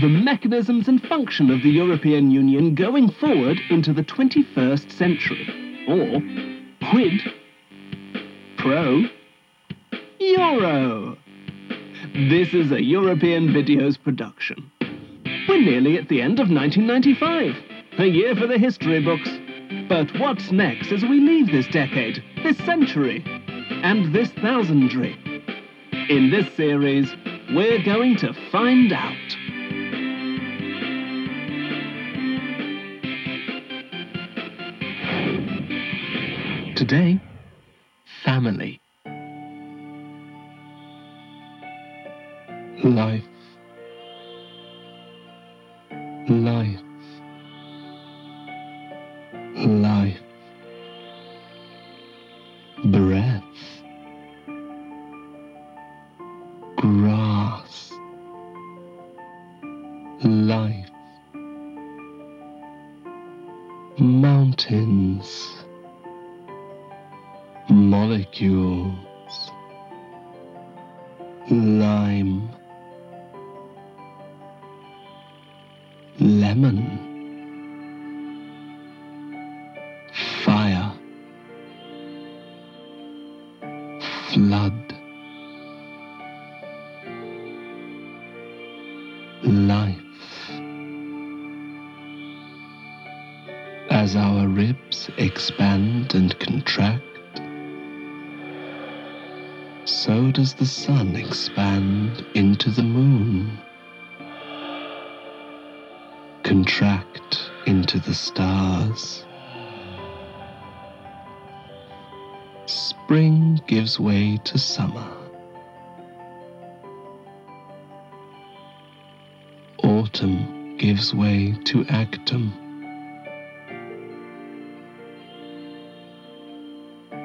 the mechanisms and function of the European Union going forward into the 21st century. Or quid pro euro. This is a European Videos production. We're nearly at the end of 1995, a year for the history books. But what's next as we leave this decade, this century, and this thousandry? In this series, we're going to find out. Today, family. Life. Molecules. Lime. Lemon. Fire. Flood. Life. As our ribs expand and contract, so does the sun expand into the moon, contract into the stars. Spring gives way to summer. Autumn gives way to autumn.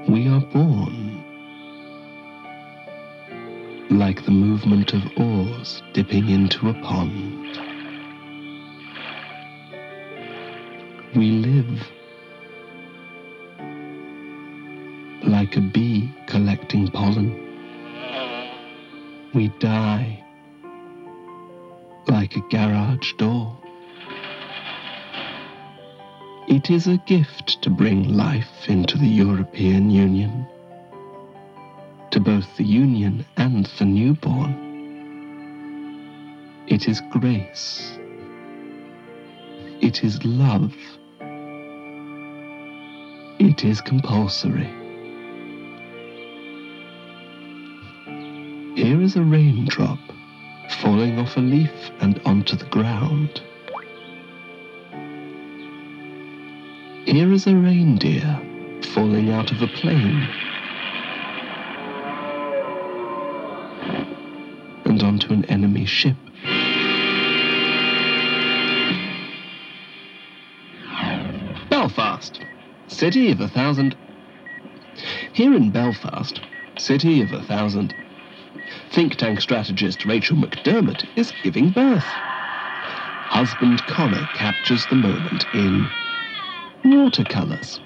We are born like the movement of oars dipping into a pond. We live like a bee collecting pollen. We die like a garage door. It is a gift to bring life into the European Union to both the union and the newborn. It is grace. It is love. It is compulsory. Here is a raindrop falling off a leaf and onto the ground. Here is a reindeer falling out of a plane Belfast, city of a thousand. Here in Belfast, city of a thousand, think tank strategist Rachel McDermott is giving birth. Husband Connor captures the moment in watercolors.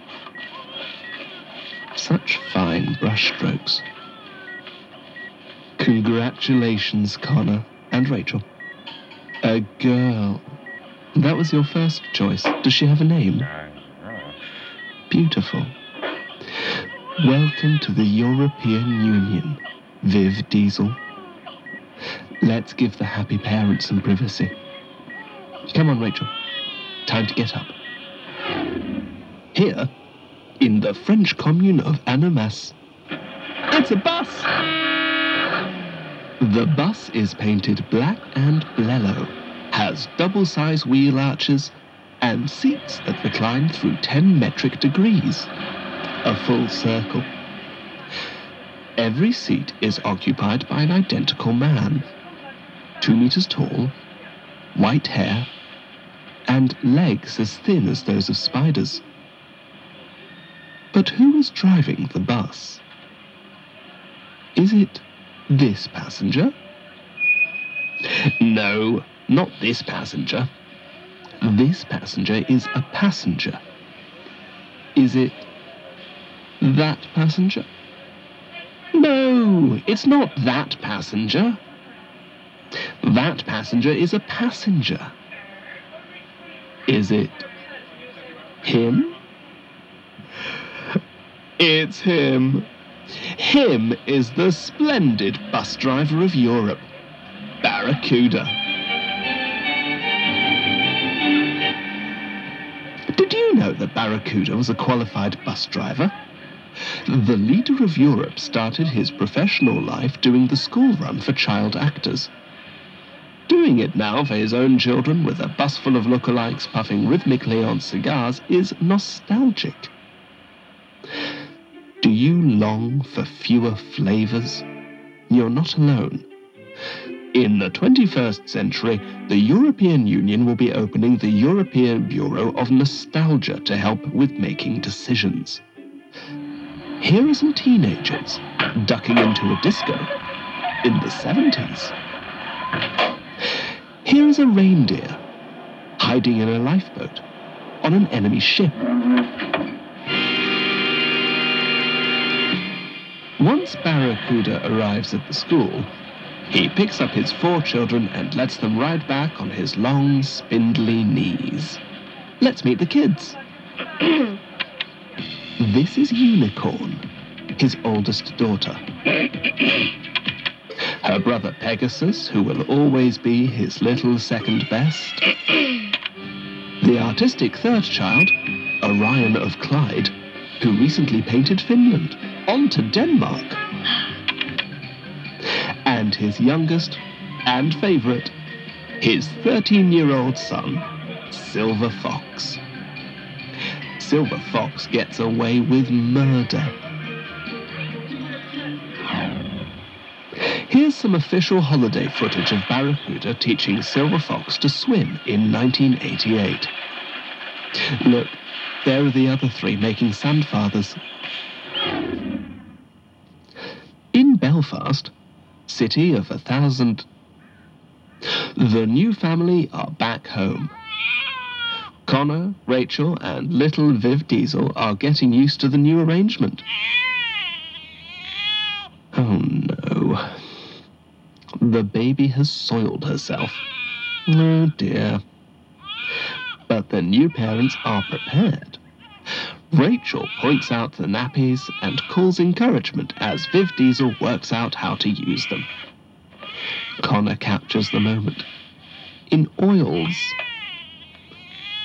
Such fine brushstrokes. Congratulations, Connor and Rachel. A girl. That was your first choice. Does she have a name? Beautiful. Welcome to the European Union, Viv Diesel. Let's give the happy parents some privacy. Come on, Rachel. Time to get up. Here, in the French commune of Annemasse, it's a bus! The bus is painted black and blello, has double-size wheel arches, and seats that recline through 10 metric degrees. A full circle. Every seat is occupied by an identical man. Two meters tall, white hair, and legs as thin as those of spiders. But who is driving the bus? Is it this passenger? No, not this passenger. This passenger is a passenger. Is it that passenger? No, it's not that passenger. That passenger is a passenger. Is it him? It's him. Him is the splendid bus driver of Europe, Barracuda. Barracuda was a qualified bus driver? The leader of Europe started his professional life doing the school run for child actors. Doing it now for his own children with a bus full of lookalikes puffing rhythmically on cigars is nostalgic. Do you long for fewer flavors? You're not alone. In the 21st century, the European Union will be opening the European Bureau of Nostalgia to help with making decisions. Here are some teenagers ducking into a disco in the 70s. Here is a reindeer hiding in a lifeboat on an enemy ship. Once Barracuda arrives at the school, he picks up his four children and lets them ride back on his long, spindly knees. Let's meet the kids. this is Unicorn, his oldest daughter. Her brother Pegasus, who will always be his little second best. The artistic third child, Orion of Clyde, who recently painted Finland onto Denmark. His youngest and favourite, his 13 year old son, Silver Fox. Silver Fox gets away with murder. Here's some official holiday footage of Barracuda teaching Silver Fox to swim in 1988. Look, there are the other three making sandfathers. In Belfast, city of a thousand, the new family are back home. Connor, Rachel, and little Viv Diesel are getting used to the new arrangement. Oh no. The baby has soiled herself. Oh dear. But the new parents are prepared. Rachel points out the nappies and calls encouragement as Viv Diesel works out how to use them. Connor captures the moment. In oils.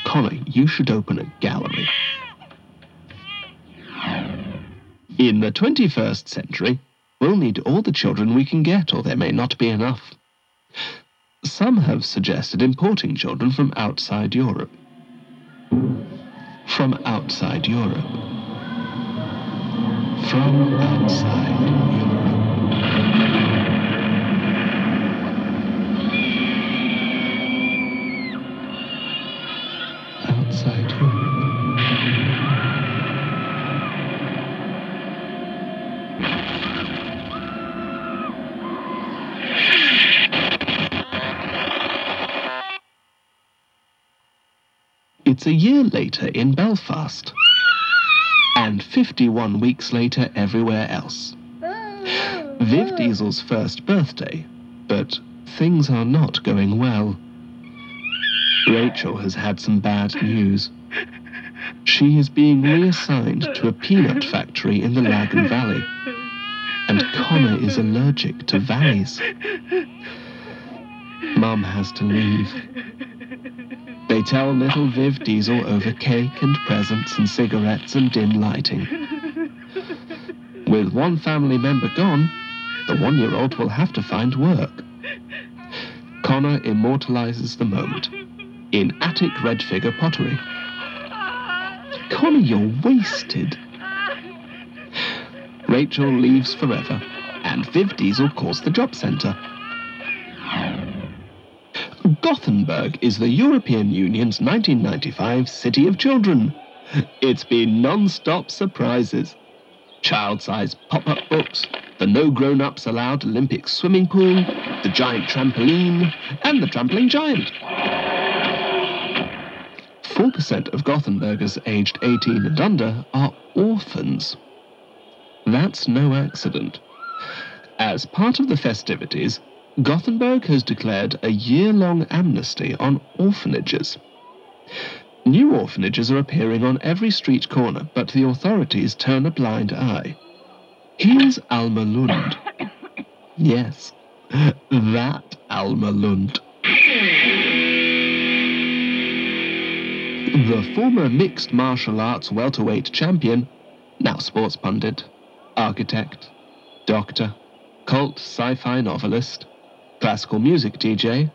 Connor, you should open a gallery. In the 21st century, we'll need all the children we can get, or there may not be enough. Some have suggested importing children from outside Europe. From outside Europe. From outside It's a year later in Belfast. And 51 weeks later everywhere else. Viv Diesel's first birthday, but things are not going well. Rachel has had some bad news. She is being reassigned to a peanut factory in the Lagan Valley. And Connor is allergic to valleys. Mum has to leave. They tell little Viv Diesel over cake and presents and cigarettes and dim lighting. With one family member gone, the one year old will have to find work. Connor immortalizes the moment in attic red figure pottery. Connor, you're wasted. Rachel leaves forever, and Viv Diesel calls the job centre. Gothenburg is the European Union's 1995 City of Children. It's been non-stop surprises. Child-sized pop-up books, the no grown-ups allowed Olympic swimming pool, the giant trampoline, and the trampoline giant. 4% of Gothenburgers aged 18 and under are orphans. That's no accident. As part of the festivities, Gothenburg has declared a year long amnesty on orphanages. New orphanages are appearing on every street corner, but the authorities turn a blind eye. Here's Alma Lund. Yes, that Alma Lund. The former mixed martial arts welterweight champion, now sports pundit, architect, doctor, cult sci fi novelist, classical music DJ,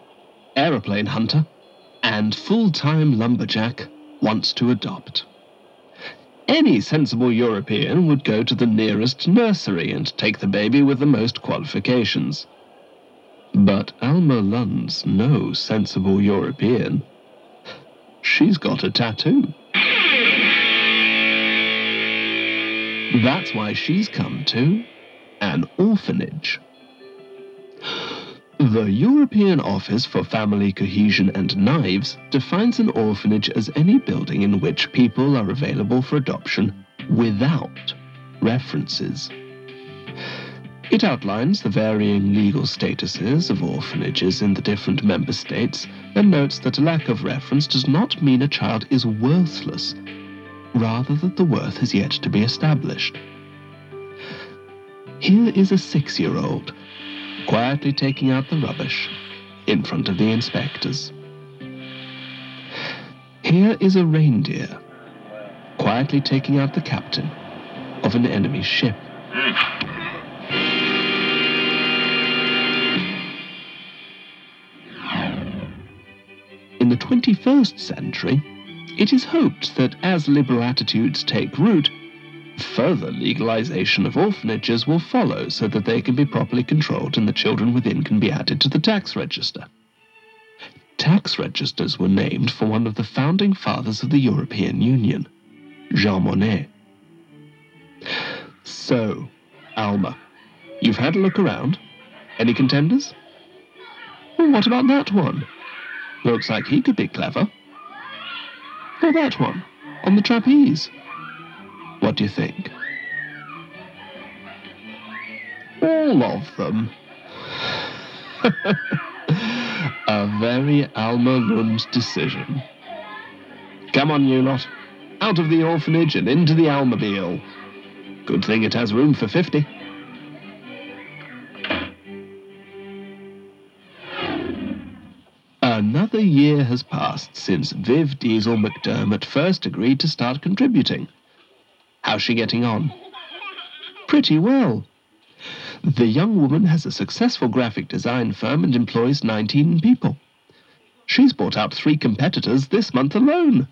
aeroplane hunter, and full time lumberjack wants to adopt. Any sensible European would go to the nearest nursery and take the baby with the most qualifications. But Alma Lund's no sensible European. She's got a tattoo. That's why she's come to an orphanage. The European Office for Family Cohesion and Knives defines an orphanage as any building in which people are available for adoption without references. It outlines the varying legal statuses of orphanages in the different member states and notes that a lack of reference does not mean a child is worthless, rather that the worth has yet to be established. Here is a six year old quietly taking out the rubbish in front of the inspectors. Here is a reindeer quietly taking out the captain of an enemy ship. In the 21st century, it is hoped that as liberal attitudes take root, Further legalization of orphanages will follow so that they can be properly controlled and the children within can be added to the tax register. Tax registers were named for one of the founding fathers of the European Union, Jean Monnet. So, Alma, you've had a look around. Any contenders? Well, what about that one? Looks like he could be clever. Or that one, on the trapeze. What do you think? All of them. A very Alma Lund decision. Come on, you lot. Out of the orphanage and into the Almobile. Good thing it has room for 50. Another year has passed since Viv Diesel McDermott first agreed to start contributing. How's she getting on? Pretty well. The young woman has a successful graphic design firm and employs 19 people. She's bought out three competitors this month alone.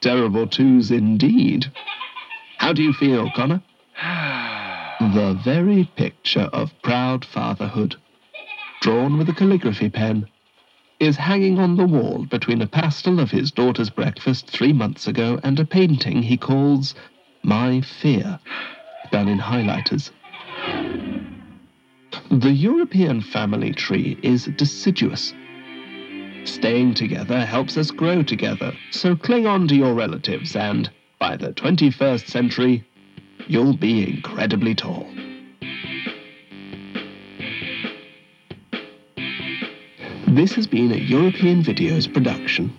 Terrible twos indeed. How do you feel, Connor? the very picture of proud fatherhood, drawn with a calligraphy pen, is hanging on the wall between a pastel of his daughter's breakfast three months ago and a painting he calls my Fear, done in highlighters. The European family tree is deciduous. Staying together helps us grow together, so cling on to your relatives and, by the 21st century, you'll be incredibly tall. This has been a European Videos production.